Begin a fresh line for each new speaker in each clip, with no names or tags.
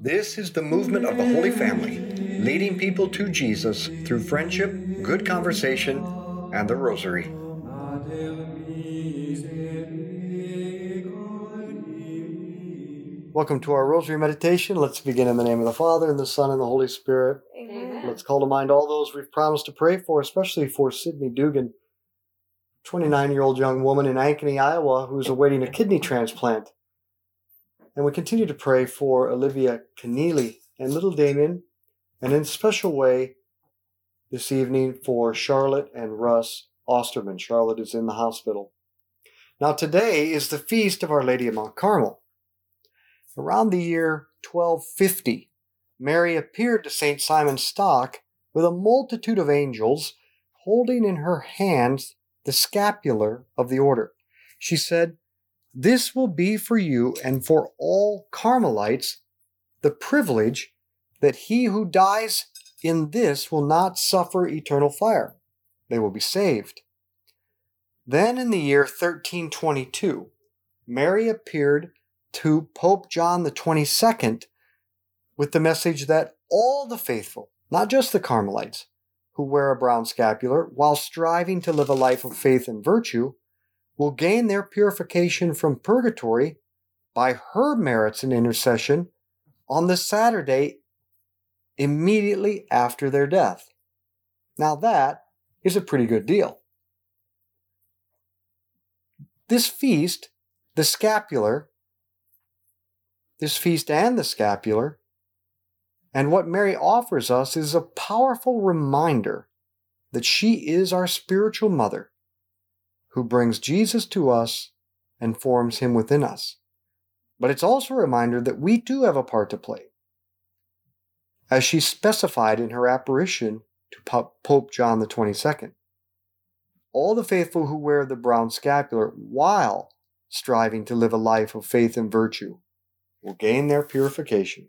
This is the movement of the Holy Family, leading people to Jesus through friendship, good conversation, and the Rosary. Welcome to our Rosary meditation. Let's begin in the name of the Father, and the Son, and the Holy Spirit.
Amen.
Let's call to mind all those we've promised to pray for, especially for Sydney Dugan, 29 year old young woman in Ankeny, Iowa, who's awaiting a kidney transplant. And we continue to pray for Olivia Keneally and little Damien, and in a special way this evening for Charlotte and Russ Osterman. Charlotte is in the hospital. Now, today is the feast of Our Lady of Mount Carmel. Around the year 1250, Mary appeared to St. Simon Stock with a multitude of angels holding in her hands the scapular of the order. She said, This will be for you and for all Carmelites the privilege that he who dies in this will not suffer eternal fire. They will be saved. Then in the year 1322, Mary appeared to Pope John the 22nd with the message that all the faithful, not just the Carmelites, who wear a brown scapular while striving to live a life of faith and virtue, will gain their purification from purgatory by her merits and intercession on the Saturday immediately after their death. Now, that is a pretty good deal. This feast, the scapular, this feast and the scapular, and what Mary offers us is a powerful reminder that she is our spiritual mother who brings Jesus to us and forms him within us. But it's also a reminder that we do have a part to play. As she specified in her apparition to Pope John the 22nd, all the faithful who wear the brown scapular while striving to live a life of faith and virtue will gain their purification.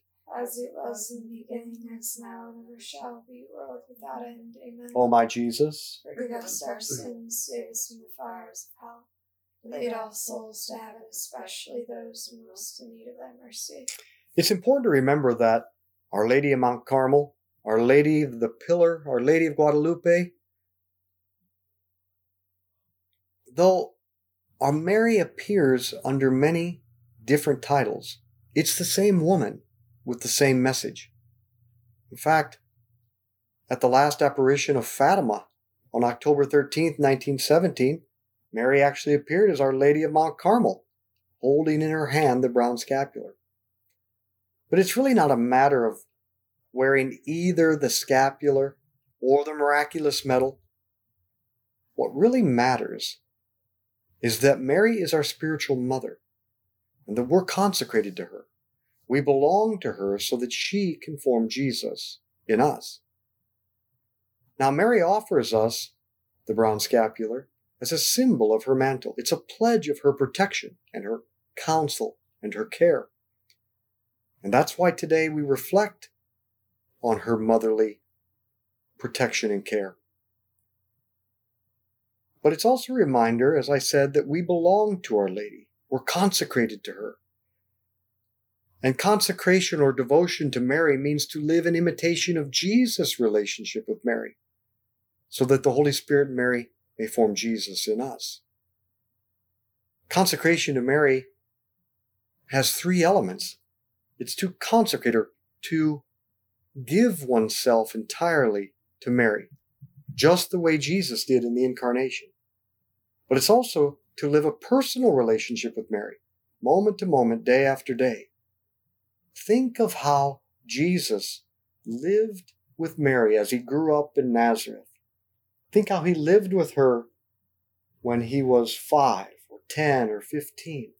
As it was in the beginning, as now, and ever shall be, world without end. Amen.
O my Jesus,
Forgive us our sins, save us from the fires of hell. Lead all souls to heaven, especially those most in need of thy mercy.
it's important to remember that Our Lady of Mount Carmel, Our Lady of the Pillar, Our Lady of Guadalupe, though our Mary appears under many different titles, it's the same woman with the same message. In fact, at the last apparition of Fatima on October 13th, 1917, Mary actually appeared as Our Lady of Mount Carmel, holding in her hand the brown scapular. But it's really not a matter of wearing either the scapular or the miraculous medal. What really matters is that Mary is our spiritual mother and that we're consecrated to her. We belong to her so that she can form Jesus in us. Now, Mary offers us the brown scapular as a symbol of her mantle. It's a pledge of her protection and her counsel and her care. And that's why today we reflect on her motherly protection and care. But it's also a reminder, as I said, that we belong to Our Lady. We're consecrated to her. And consecration or devotion to Mary means to live in imitation of Jesus' relationship with Mary, so that the Holy Spirit and Mary may form Jesus in us. Consecration to Mary has three elements it's to consecrate her, to give oneself entirely to Mary, just the way Jesus did in the incarnation. But it's also to live a personal relationship with Mary, moment to moment, day after day. Think of how Jesus lived with Mary as he grew up in Nazareth. Think how he lived with her when he was five or ten or fifteen.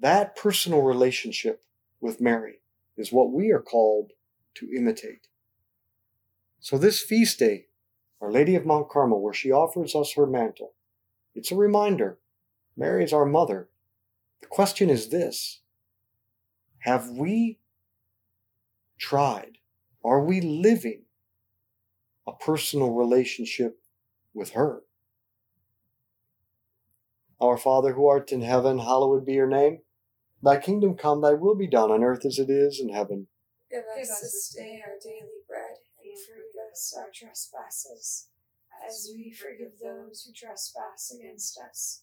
That personal relationship with Mary is what we are called to imitate. So, this feast day, Our Lady of Mount Carmel, where she offers us her mantle, it's a reminder Mary is our mother. The question is this Have we tried? Are we living a personal relationship with her? Our Father who art in heaven, hallowed be your name. Thy kingdom come, thy will be done on earth as it is in heaven.
Give us this day our daily bread, and forgive us our trespasses, as we forgive those who trespass against us.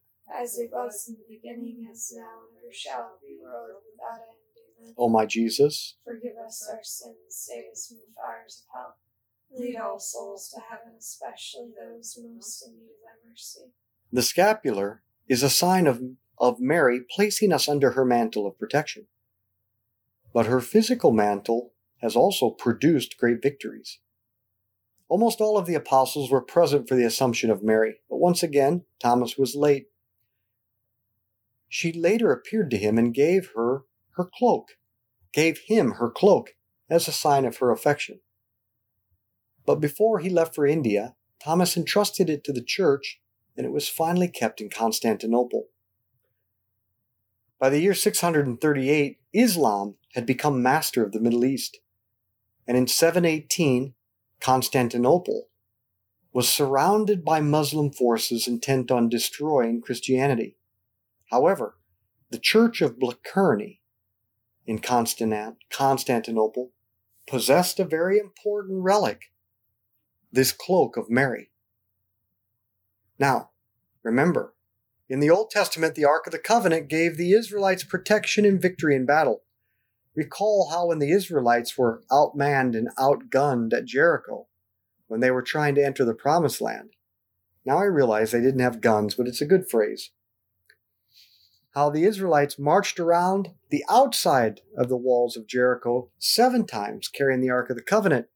As it was in the beginning, as now, and ever shall be, world without end. Amen.
O my Jesus,
Forgive us our sins, save us from the fires of hell. Lead all souls to heaven, especially those most in need of thy mercy.
the scapular is a sign of, of Mary placing us under her mantle of protection. But her physical mantle has also produced great victories. Almost all of the apostles were present for the Assumption of Mary, but once again, Thomas was late. She later appeared to him and gave her her cloak, gave him her cloak as a sign of her affection. But before he left for India, Thomas entrusted it to the church, and it was finally kept in Constantinople. By the year 638, Islam had become master of the Middle East, and in 718, Constantinople was surrounded by Muslim forces intent on destroying Christianity. However, the Church of Blachernae in Constant- Constantinople possessed a very important relic this cloak of Mary. Now, remember, in the Old Testament, the Ark of the Covenant gave the Israelites protection and victory in battle. Recall how when the Israelites were outmanned and outgunned at Jericho when they were trying to enter the Promised Land. Now I realize they didn't have guns, but it's a good phrase. How the Israelites marched around the outside of the walls of Jericho seven times carrying the Ark of the Covenant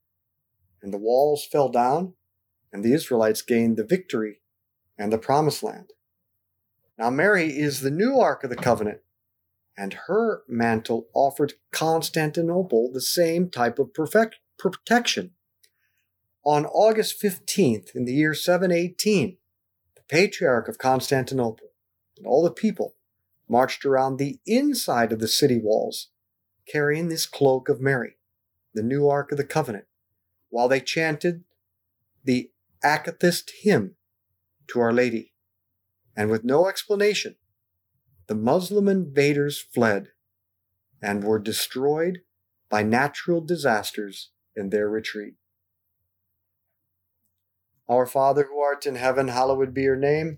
and the walls fell down, and the Israelites gained the victory and the promised land. Now, Mary is the new Ark of the Covenant, and her mantle offered Constantinople the same type of perfect protection. On August 15th, in the year 718, the Patriarch of Constantinople and all the people marched around the inside of the city walls, carrying this cloak of Mary, the new Ark of the Covenant while they chanted the Akathist hymn to Our Lady. And with no explanation, the Muslim invaders fled and were destroyed by natural disasters in their retreat. Our Father who art in heaven, hallowed be your name.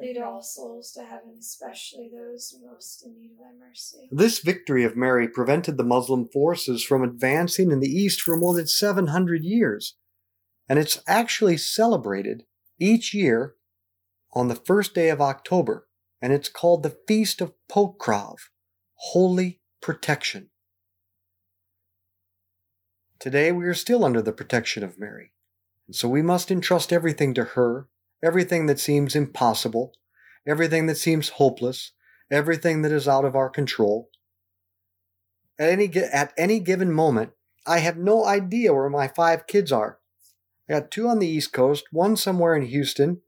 Lead all souls to heaven, especially those most in need of thy mercy.
this victory of Mary prevented the Muslim forces from advancing in the east for more than 700 years. And it's actually celebrated each year on the first day of October, and it's called the Feast of Pokrov, Holy Protection. Today we are still under the protection of Mary, and so we must entrust everything to her, everything that seems impossible, everything that seems hopeless, everything that is out of our control. At any, at any given moment, I have no idea where my five kids are. I got two on the East Coast, one somewhere in Houston.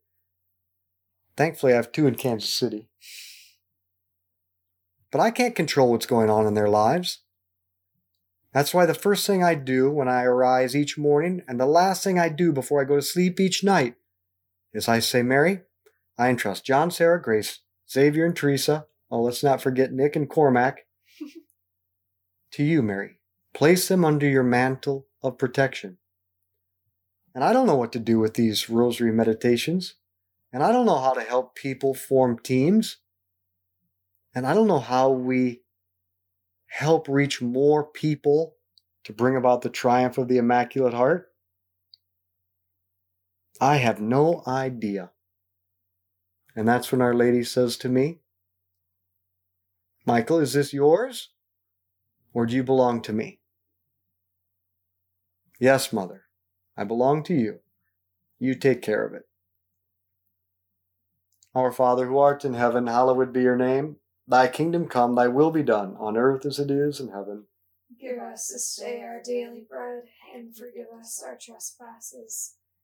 Thankfully, I have two in Kansas City. But I can't control what's going on in their lives. That's why the first thing I do when I arise each morning and the last thing I do before I go to sleep each night is I say, Mary, I entrust John, Sarah, Grace, Xavier, and Teresa. Oh, let's not forget Nick and Cormac. to you, Mary. Place them under your mantle of protection. And I don't know what to do with these rosary meditations. And I don't know how to help people form teams. And I don't know how we help reach more people to bring about the triumph of the Immaculate Heart. I have no idea. And that's when Our Lady says to me, Michael, is this yours? Or do you belong to me? Yes, Mother, I belong to you. You take care of it. Our Father who art in heaven, hallowed be your name. Thy kingdom come, thy will be done, on earth as it is in heaven.
Give us this day our daily bread, and forgive us our trespasses,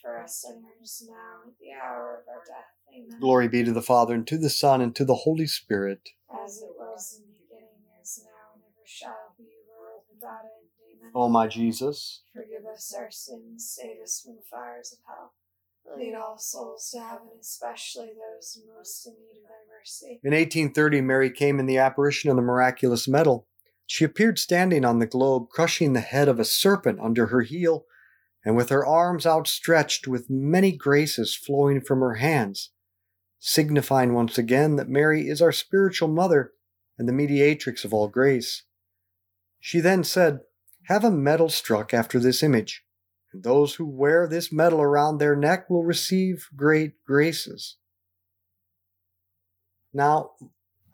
for us sinners now at the hour of our death. Amen.
Glory be to the Father, and to the Son, and to the Holy Spirit.
As it was in the beginning, is now, and ever shall be, world without end. Amen.
O my Jesus,
Forgive us our sins, save us from the fires of hell. Lead all souls to heaven, especially those most in need of thy mercy.
In 1830, Mary came in the apparition of the miraculous medal. She appeared standing on the globe, crushing the head of a serpent under her heel, and with her arms outstretched, with many graces flowing from her hands, signifying once again that Mary is our spiritual mother and the mediatrix of all grace. She then said, Have a medal struck after this image, and those who wear this medal around their neck will receive great graces. Now,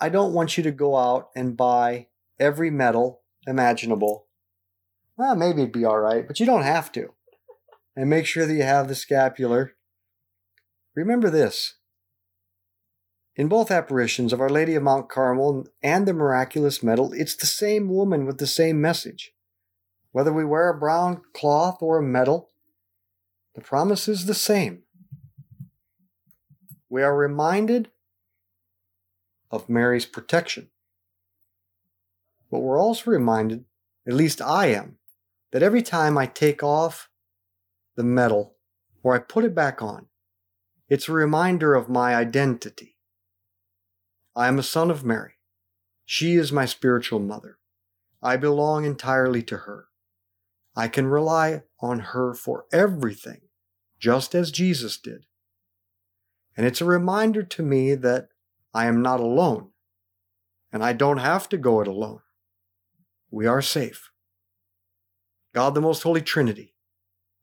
I don't want you to go out and buy every medal imaginable. Well, maybe it'd be all right, but you don't have to. And make sure that you have the scapular. Remember this in both apparitions of Our Lady of Mount Carmel and the miraculous medal, it's the same woman with the same message. Whether we wear a brown cloth or a medal, the promise is the same. We are reminded of Mary's protection. But we're also reminded, at least I am, that every time I take off the medal or I put it back on, it's a reminder of my identity. I am a son of Mary. She is my spiritual mother. I belong entirely to her. I can rely on her for everything, just as Jesus did. And it's a reminder to me that I am not alone, and I don't have to go it alone. We are safe. God, the Most Holy Trinity,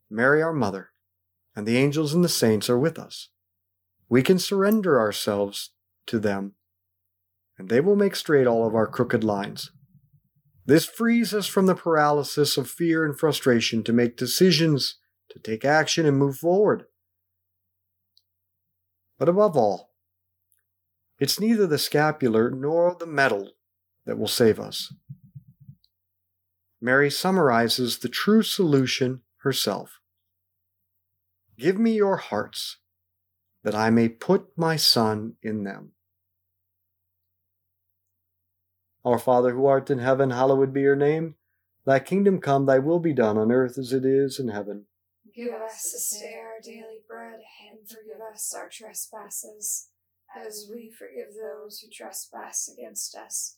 Mary, our Mother, and the angels and the saints are with us. We can surrender ourselves to them and they will make straight all of our crooked lines. This frees us from the paralysis of fear and frustration to make decisions, to take action, and move forward. But above all, it's neither the scapular nor the medal that will save us. Mary summarizes the true solution herself. Give me your hearts, that I may put my Son in them. Our Father who art in heaven, hallowed be your name. Thy kingdom come, thy will be done on earth as it is in heaven.
Give us this day our daily bread, and forgive us our trespasses, as we forgive those who trespass against us.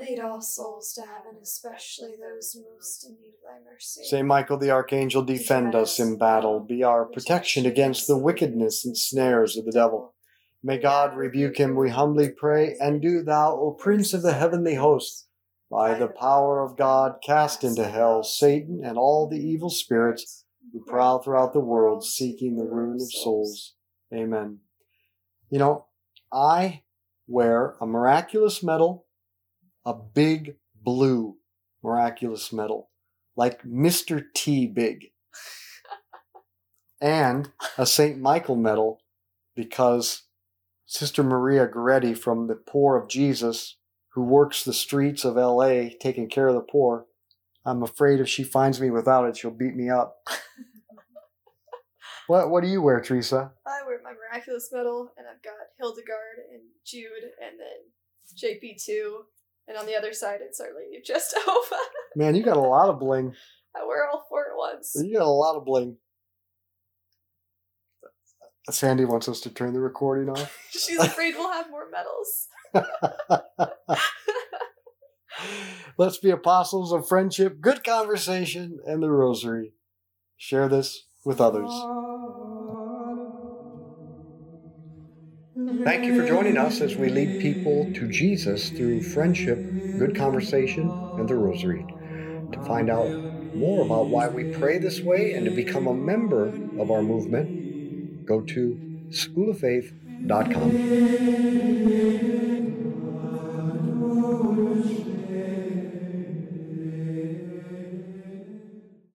Lead all souls to heaven, especially those most in need of thy mercy.
Saint Michael the Archangel, defend us in battle. Be our protection against the wickedness and snares of the devil. May God rebuke him, we humbly pray. And do thou, O Prince of the heavenly host, by the power of God, cast into hell Satan and all the evil spirits who prowl throughout the world seeking the ruin of souls. Amen. You know, I wear a miraculous medal, a big blue miraculous medal, like Mr. T big, and a St. Michael medal because Sister Maria Goretti from the Poor of Jesus, who works the streets of LA taking care of the poor, I'm afraid if she finds me without it, she'll beat me up. what What do you wear, Teresa?
I wear my miraculous medal, and I've got Hildegard and Jude, and then JP2, and on the other side it's Our Lady of Częstochowa.
Man, you got a lot of bling.
I wear all four at once.
You got a lot of bling. Sandy wants us to turn the recording off.
She's afraid we'll have more medals.
Let's be apostles of friendship, good conversation, and the rosary. Share this with others. Thank you for joining us as we lead people to Jesus through friendship, good conversation, and the rosary. To find out more about why we pray this way and to become a member of our movement, go to schooloffaith.com.